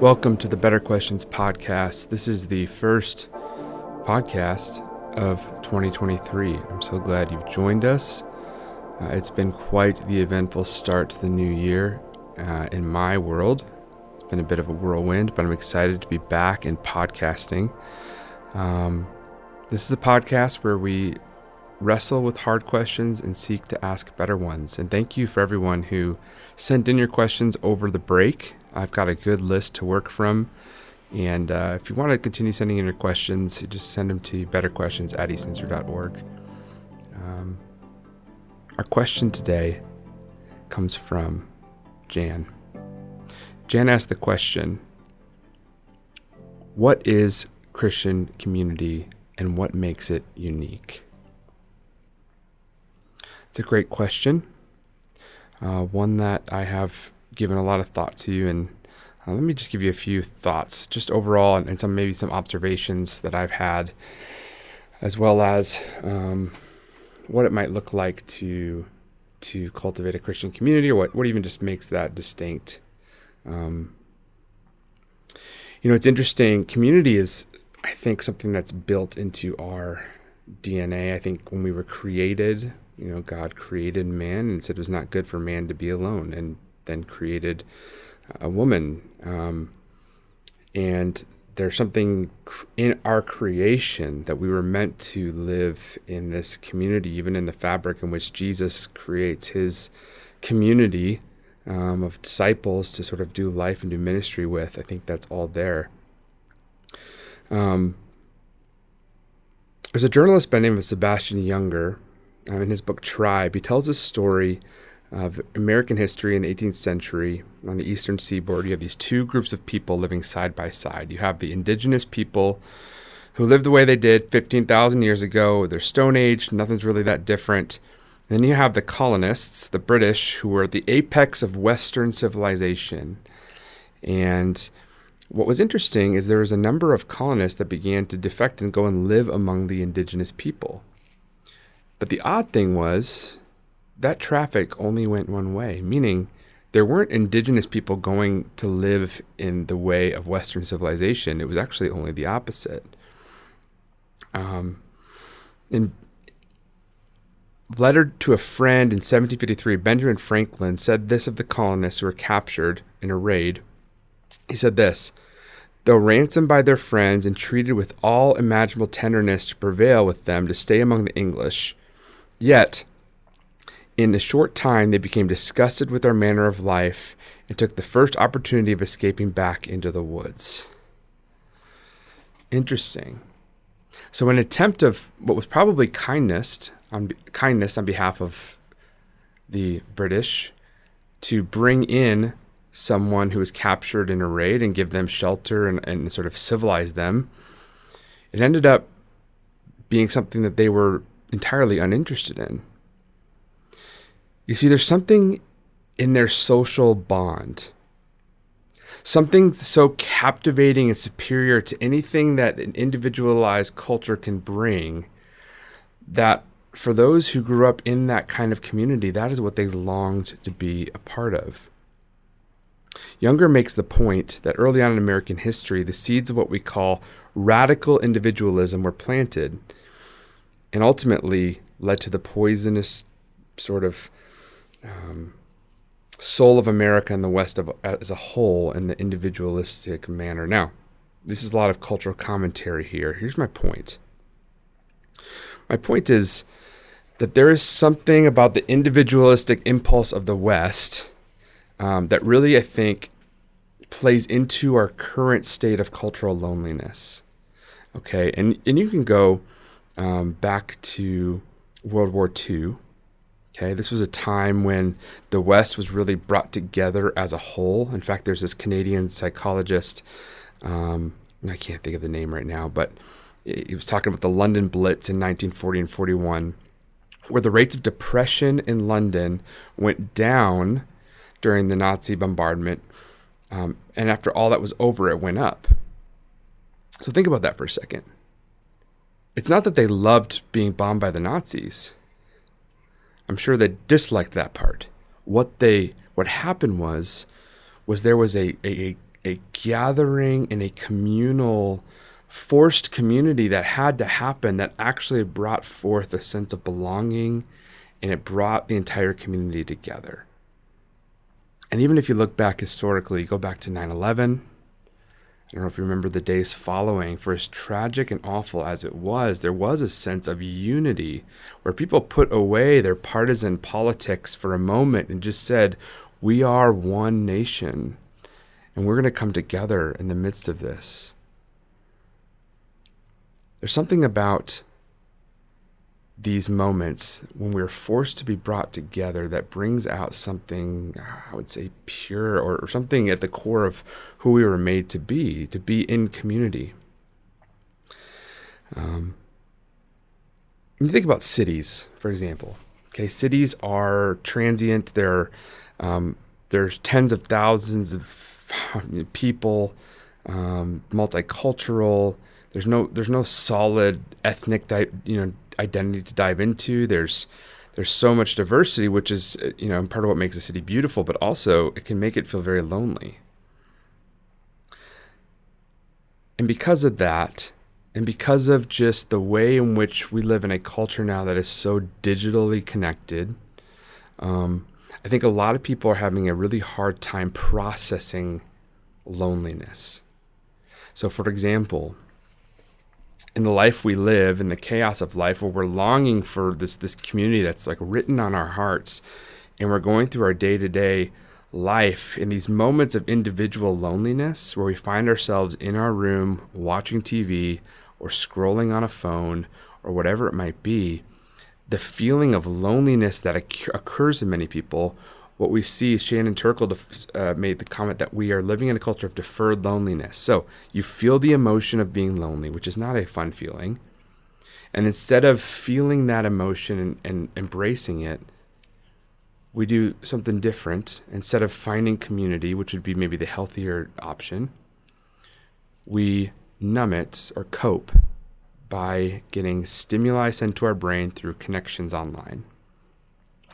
Welcome to the Better Questions podcast. This is the first podcast of 2023. I'm so glad you've joined us. Uh, it's been quite the eventful start to the new year uh, in my world. It's been a bit of a whirlwind, but I'm excited to be back in podcasting. Um, this is a podcast where we wrestle with hard questions and seek to ask better ones. And thank you for everyone who sent in your questions over the break. I've got a good list to work from. And uh, if you want to continue sending in your questions, just send them to betterquestions at eastminster.org. Um, our question today comes from Jan. Jan asked the question What is Christian community and what makes it unique? It's a great question, uh, one that I have given a lot of thought to. You. And uh, let me just give you a few thoughts, just overall, and, and, some maybe some observations that I've had, as well as um, what it might look like to to cultivate a Christian community, or what what even just makes that distinct. Um, you know, it's interesting. Community is, I think, something that's built into our DNA. I think when we were created, you know, God created man and said it was not good for man to be alone, and then created a woman. Um, and there's something in our creation that we were meant to live in this community, even in the fabric in which Jesus creates his community um, of disciples to sort of do life and do ministry with. I think that's all there. Um, there's a journalist by the name of Sebastian Junger. Um, in his book Tribe, he tells a story of American history in the 18th century on the eastern seaboard, you have these two groups of people living side by side. You have the indigenous people who lived the way they did 15,000 years ago. They're Stone Age, nothing's really that different. And then you have the colonists, the British, who were at the apex of Western civilization. And what was interesting is there was a number of colonists that began to defect and go and live among the indigenous people. But the odd thing was that traffic only went one way, meaning there weren't indigenous people going to live in the way of Western civilization. It was actually only the opposite. Um, in letter to a friend in 1753, Benjamin Franklin said this of the colonists who were captured in a raid. He said this Though ransomed by their friends and treated with all imaginable tenderness to prevail with them to stay among the English, yet in a short time, they became disgusted with our manner of life and took the first opportunity of escaping back into the woods. Interesting. So, an attempt of what was probably kindness on kindness on behalf of the British to bring in someone who was captured in a raid and give them shelter and, and sort of civilize them, it ended up being something that they were entirely uninterested in. You see, there's something in their social bond, something so captivating and superior to anything that an individualized culture can bring that for those who grew up in that kind of community, that is what they longed to be a part of. Younger makes the point that early on in American history, the seeds of what we call radical individualism were planted and ultimately led to the poisonous sort of um, soul of America and the West of, as a whole in the individualistic manner. Now, this is a lot of cultural commentary here. Here's my point. My point is that there is something about the individualistic impulse of the West um, that really, I think, plays into our current state of cultural loneliness. Okay, and, and you can go um, back to World War II Okay, this was a time when the West was really brought together as a whole. In fact, there's this Canadian psychologist, um, I can't think of the name right now, but he was talking about the London Blitz in 1940 and 41, where the rates of depression in London went down during the Nazi bombardment. Um, and after all that was over, it went up. So think about that for a second. It's not that they loved being bombed by the Nazis I'm sure they disliked that part. What they what happened was was there was a a, a gathering in a communal, forced community that had to happen that actually brought forth a sense of belonging and it brought the entire community together. And even if you look back historically, go back to 9 11, I don't know if you remember the days following, for as tragic and awful as it was, there was a sense of unity where people put away their partisan politics for a moment and just said, We are one nation and we're going to come together in the midst of this. There's something about these moments when we're forced to be brought together that brings out something i would say pure or, or, something at the core of who we were made to be to be in community. Um, you think about cities for example. Okay cities are transient. They're um, there's tens of thousands of people um, multicultural. There's no there's no solid ethnic type, you know identity to dive into. There's there's so much diversity, which is you know part of what makes a city beautiful, but also it can make it feel very lonely. And because of that, and because of just the way in which we live in a culture now that is so digitally connected, um, I think a lot of people are having a really hard time processing loneliness. So, for example, in the life we live, in the chaos of life, where we're longing for this this community that's like written on our hearts, and we're going through our day to day life in these moments of individual loneliness, where we find ourselves in our room watching TV or scrolling on a phone or whatever it might be, the feeling of loneliness that occurs in many people what we see, Shannon Turkle uh, made the comment that we are living in a culture of deferred loneliness. So you feel the emotion of being lonely, which is not a fun feeling. And instead of feeling that emotion and, and embracing it, we do something different. Instead of finding community, which would be maybe the healthier option, we numb it or cope by getting stimuli sent to our brain through connections online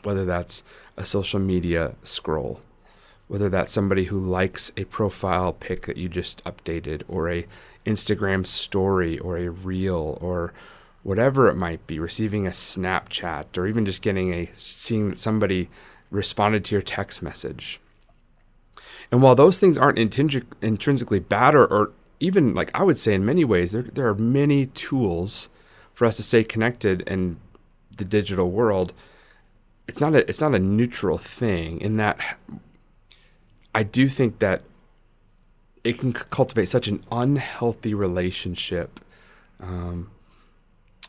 whether that's a social media scroll, whether that's somebody who likes a profile pic that you just updated, or a Instagram story, or a reel, or whatever it might be, receiving a Snapchat, or even just getting a seeing that somebody responded to your text message. And while those things aren't intrinsic, intrinsically bad, or, or even like I would say in many ways, there, there are many tools for us to stay connected in the digital world it's not a it's not a neutral thing in that I do think that it can cultivate such an unhealthy relationship um,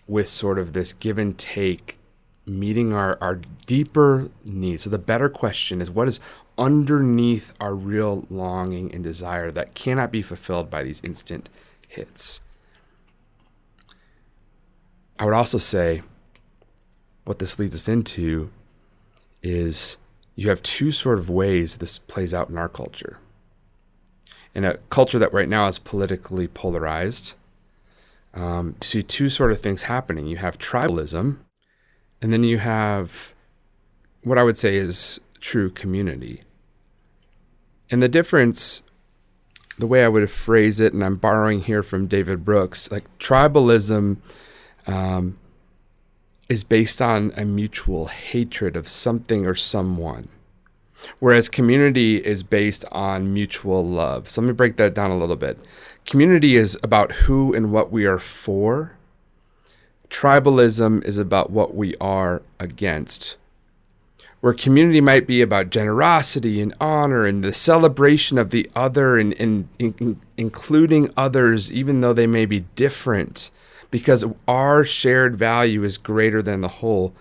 with sort of this give and take meeting our, our deeper needs. So the better question is what is underneath our real longing and desire that cannot be fulfilled by these instant hits. I would also say what this leads us into is you have two sort of ways this plays out in our culture. In a culture that right now is politically polarized, um, you see two sort of things happening. You have tribalism, and then you have what I would say is true community. And the difference, the way I would phrase it, and I'm borrowing here from David Brooks, like tribalism um, is based on a mutual hatred of something or someone. Whereas community is based on mutual love. So let me break that down a little bit. Community is about who and what we are for. Tribalism is about what we are against. Where community might be about generosity and honor and the celebration of the other and, and, and including others, even though they may be different because our shared value is greater than the whole.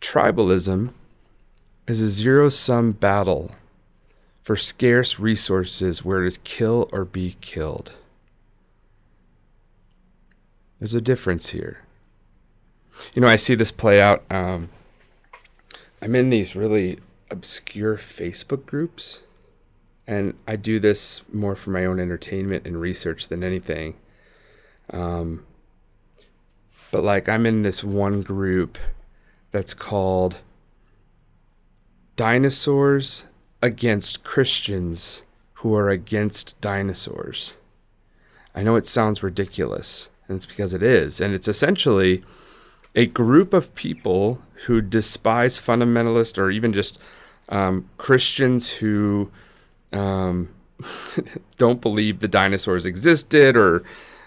Tribalism is a zero sum battle for scarce resources where it is kill or be killed. There's a difference here. You know, I see this play out. Um, I'm in these really obscure Facebook groups, and I do this more for my own entertainment and research than anything. Um, but like I'm in this one group that's called Dinosaurs Against Christians who are against dinosaurs. I know it sounds ridiculous, and it's because it is. And it's essentially a group of people who despise fundamentalist or even just um, Christians who um, don't believe the dinosaurs existed or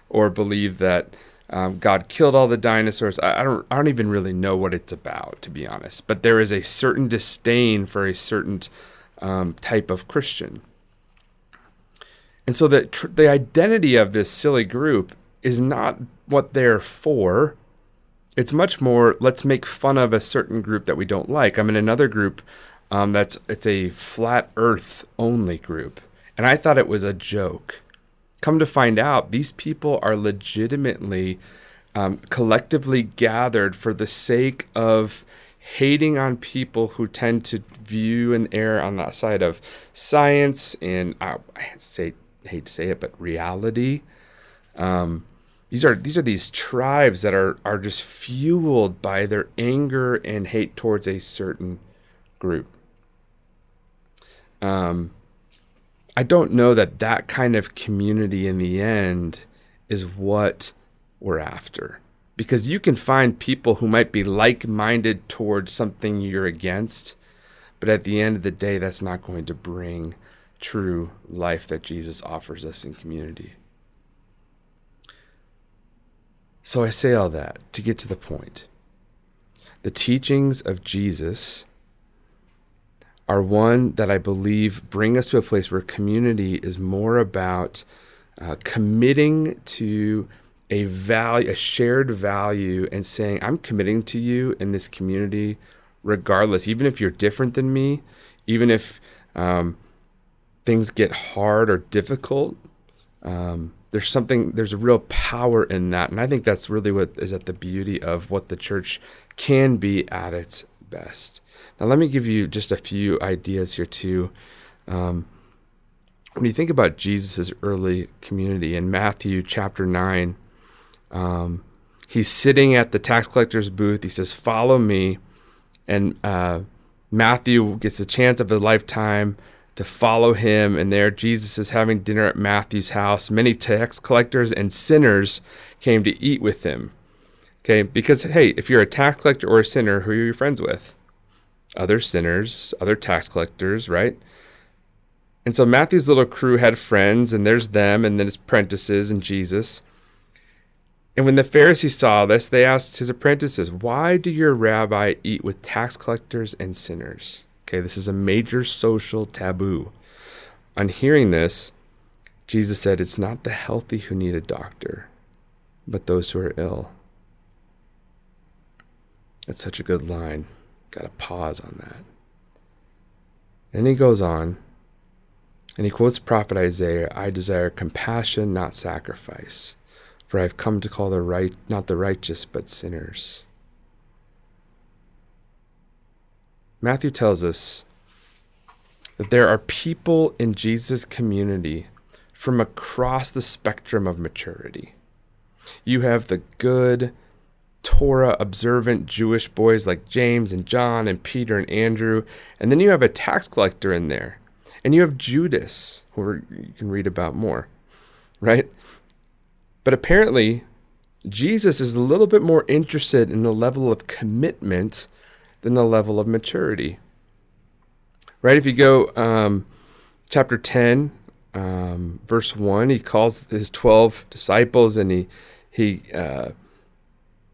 or believe that um, God killed all the dinosaurs. I, I, don't I don't even really know what it's about to be honest. But there is a certain disdain for a certain um, type of Christian. And so the tr- the identity of this silly group is not what they're for. It's much more let's make fun of a certain group that we don't like. I'm in another group um, that's it's a flat Earth only group, and I thought it was a joke. Come to find out, these people are legitimately um, collectively gathered for the sake of hating on people who tend to view and err on that side of science and uh, I say hate to say it, but reality. Um, these are these are these tribes that are are just fueled by their anger and hate towards a certain group. Um, I don't know that that kind of community in the end is what we're after. Because you can find people who might be like minded towards something you're against, but at the end of the day, that's not going to bring true life that Jesus offers us in community. So I say all that to get to the point. The teachings of Jesus are one that I believe bring us to a place where community is more about uh, committing to a value, a shared value, and saying, I'm committing to you in this community regardless, even if you're different than me, even if um, things get hard or difficult. Um, there's something, there's a real power in that. And I think that's really what is at the beauty of what the church can be at its best. Now, let me give you just a few ideas here, too. Um, when you think about Jesus' early community in Matthew chapter 9, um, he's sitting at the tax collector's booth. He says, Follow me. And uh, Matthew gets a chance of a lifetime to follow him. And there, Jesus is having dinner at Matthew's house. Many tax collectors and sinners came to eat with him. Okay, because hey, if you're a tax collector or a sinner, who are you friends with? Other sinners, other tax collectors, right? And so Matthew's little crew had friends, and there's them, and then his apprentices and Jesus. And when the Pharisees saw this, they asked his apprentices, Why do your rabbi eat with tax collectors and sinners? Okay, this is a major social taboo. On hearing this, Jesus said, It's not the healthy who need a doctor, but those who are ill. That's such a good line. Got to pause on that. And he goes on, and he quotes prophet Isaiah I desire compassion, not sacrifice for I have come to call the right not the righteous but sinners. Matthew tells us that there are people in Jesus' community from across the spectrum of maturity. You have the good, Torah observant Jewish boys like James and John and Peter and Andrew, and then you have a tax collector in there, and you have Judas, who you can read about more, right? But apparently, Jesus is a little bit more interested in the level of commitment than the level of maturity. Right? If you go um, chapter 10, um, verse 1, he calls his 12 disciples and he, he, uh,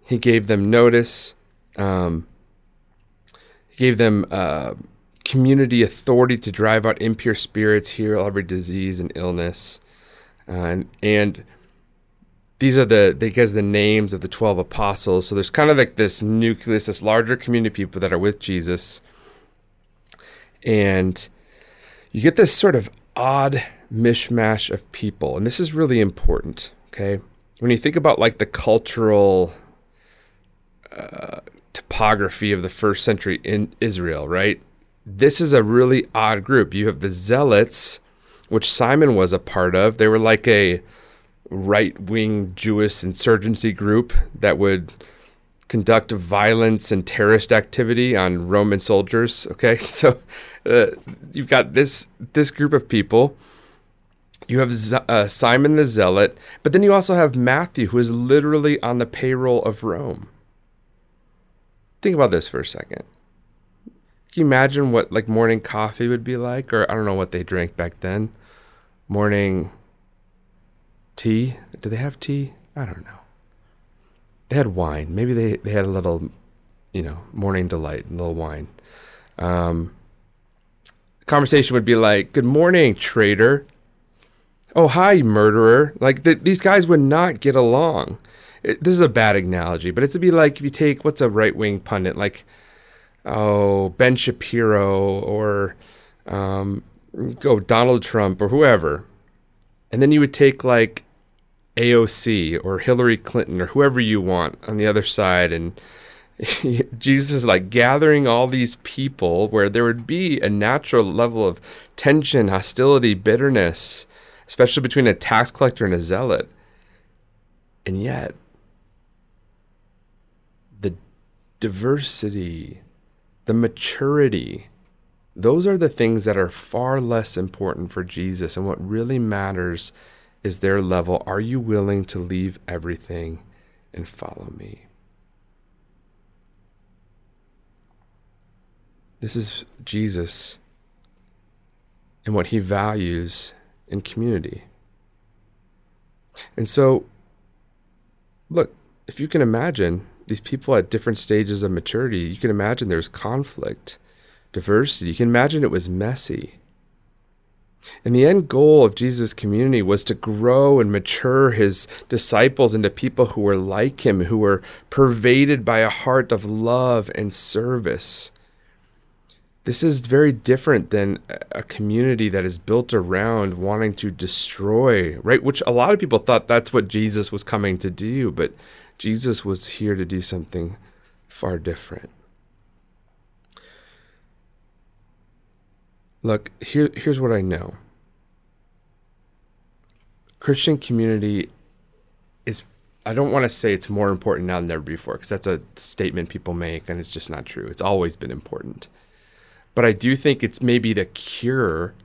he gave them notice. Um, he gave them uh, community authority to drive out impure spirits, heal every disease and illness. Uh, and, and these are the because the names of the 12 apostles so there's kind of like this nucleus this larger community of people that are with jesus and you get this sort of odd mishmash of people and this is really important okay when you think about like the cultural topography of the first century in israel right this is a really odd group you have the zealots which simon was a part of they were like a right wing Jewish insurgency group that would conduct violence and terrorist activity on Roman soldiers. Okay, so uh, you've got this this group of people, You have Z- uh, Simon the Zealot, but then you also have Matthew, who is literally on the payroll of Rome. Think about this for a second. Can you imagine what like morning coffee would be like? Or I don't know what they drank back then. Morning tea? Do they have tea? I don't know. They had wine. Maybe they, they had a little, you know, morning delight, a little wine. Um, conversation would be like, Good morning, traitor oh hi murderer like the, these guys would not get along it, this is a bad analogy but it's to be like if you take what's a right-wing pundit? Like oh ben shapiro or um, go donald trump or whoever. And then you would take like aoc or hillary clinton or whoever you want on the other side. And Jesus is like gathering all these people where there would be a natural level of tension, hostility, bitterness especially between a tax collector and a zealot. And yet, the diversity, the maturity, those are the things that are far less important for Jesus. And what really matters is their level. Are you willing to leave everything and follow me? This is Jesus and what he values in community. And so, look, if you can imagine these people at different stages of maturity, you can imagine there's conflict, diversity. You can imagine it was messy. And the end goal of Jesus' community was to grow and mature his disciples into people who were like him, who were pervaded by a heart of love and service. This is very different than a community that is built around wanting to destroy, right? Which a lot of people thought that's what Jesus was coming to do, but Jesus was here to do something far different. Look, here, here's what I know Christian community is, I don't want to say it's more important now than ever before, because that's a statement people make, and it's just not true. It's always been important. But I do think it's maybe the cure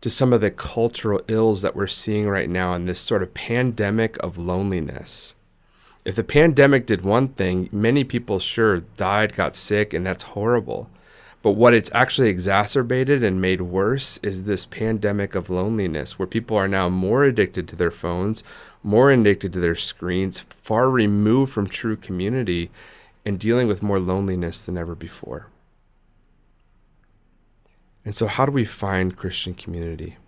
to some of the cultural ills that we're seeing right now in this sort of pandemic of loneliness. If the pandemic did one thing, many people sure died, got sick, and that's horrible. But what it's actually exacerbated and made worse is this pandemic of loneliness, where people are now more addicted to their phones, more addicted to their screens, far removed from true community, and dealing with more loneliness than ever before. And so, how do we find Christian community?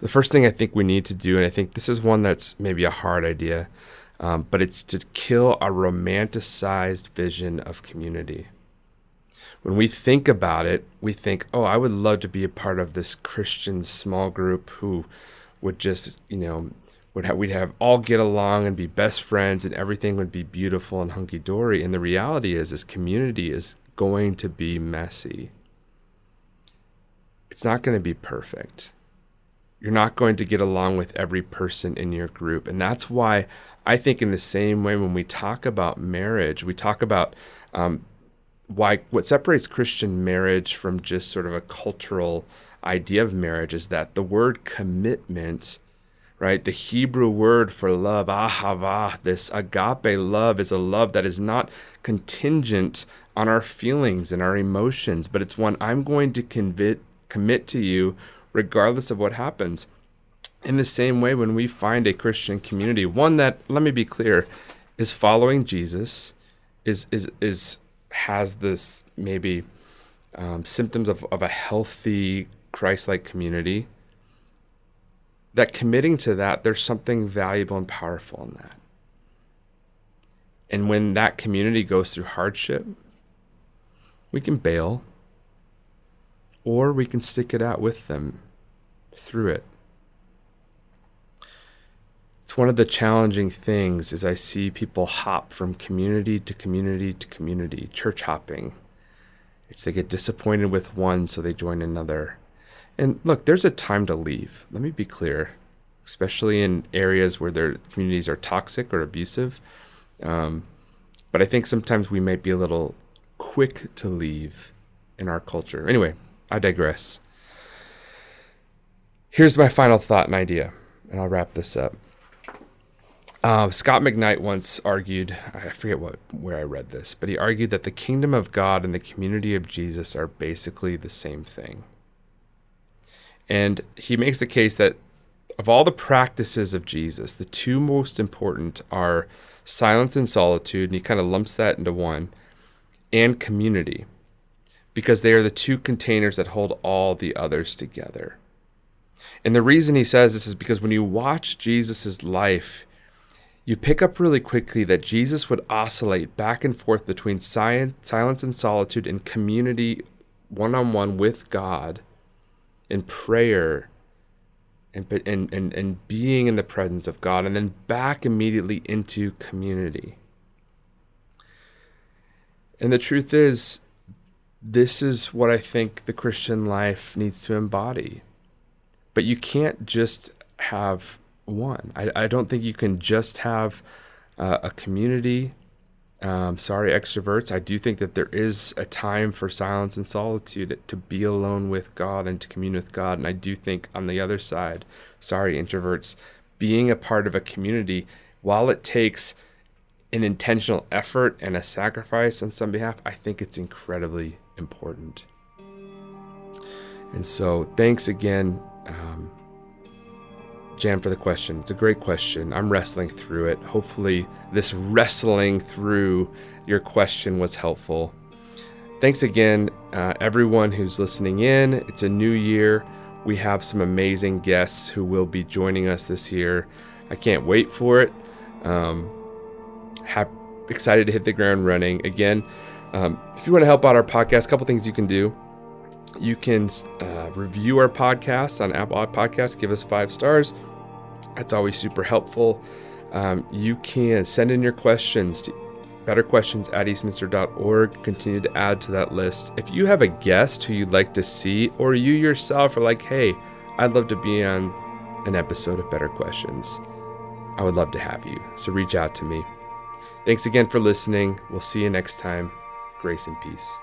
The first thing I think we need to do, and I think this is one that's maybe a hard idea, um, but it's to kill a romanticized vision of community. When we think about it, we think, oh, I would love to be a part of this Christian small group who would just, you know, would have, we'd have all get along and be best friends and everything would be beautiful and hunky dory. And the reality is, this community is going to be messy it's not going to be perfect. You're not going to get along with every person in your group. And that's why I think, in the same way, when we talk about marriage, we talk about um, why what separates Christian marriage from just sort of a cultural idea of marriage is that the word commitment, right? The Hebrew word for love, ahava, this agape love is a love that is not contingent on our feelings and our emotions, but it's one I'm going to convit, commit to you regardless of what happens. In the same way, when we find a Christian community, one that, let me be clear, is following Jesus, is is is has this maybe um, symptoms of, of a healthy Christ-like community. That committing to that, there's something valuable and powerful in that. And when that community goes through hardship, we can bail or we can stick it out with them through it. It's one of the challenging things as I see people hop from community to community to community, church hopping. It's they get disappointed with one, so they join another. And look, there's a time to leave. Let me be clear, especially in areas where their communities are toxic or abusive. Um, but I think sometimes we might be a little quick to leave in our culture. Anyway, I digress. Here's my final thought and idea, and I'll wrap this up. Um, Scot McKnight once argued, I forget what where I read this, but he argued that the kingdom of God and the community of Jesus are basically the same thing. And he makes the case that of all the practices of Jesus, the two most important are silence and solitude, and he kind of lumps that into one, and community, because they are the two containers that hold all the others together. And the reason he says this is because when you watch Jesus' life, you pick up really quickly that Jesus would oscillate back and forth between silence and solitude and community one on one with God in prayer and, and, and, and being in the presence of God, and then back immediately into community. And the truth is, this is what I think the Christian life needs to embody. But you can't just have one. I, I don't think you can just have uh, a community. Um, sorry, extroverts. I do think that there is a time for silence and solitude to be alone with God and to commune with God. And I do think on the other side, sorry, introverts, being a part of a community, while it takes an intentional effort and a sacrifice on some behalf, I think it's incredibly important. And so, thanks again. Um, Jan, for the question. It's a great question. I'm wrestling through it. Hopefully, this wrestling through your question was helpful. Thanks again, uh, everyone who's listening in. It's a new year. We have some amazing guests who will be joining us this year. I can't wait for it. Um, have, excited to hit the ground running. Again, um, if you want to help out our podcast, a couple things you can do. You can uh, review our podcast on Apple Podcasts, give us five stars. That's always super helpful. Um, you can send in your questions to betterquestions at eastminster.org. Continue to add to that list. If you have a guest who you'd like to see, or you yourself are like, hey, I'd love to be on an episode of Better Questions, I would love to have you. So reach out to me. Thanks again for listening. We'll see you next time. Grace and peace.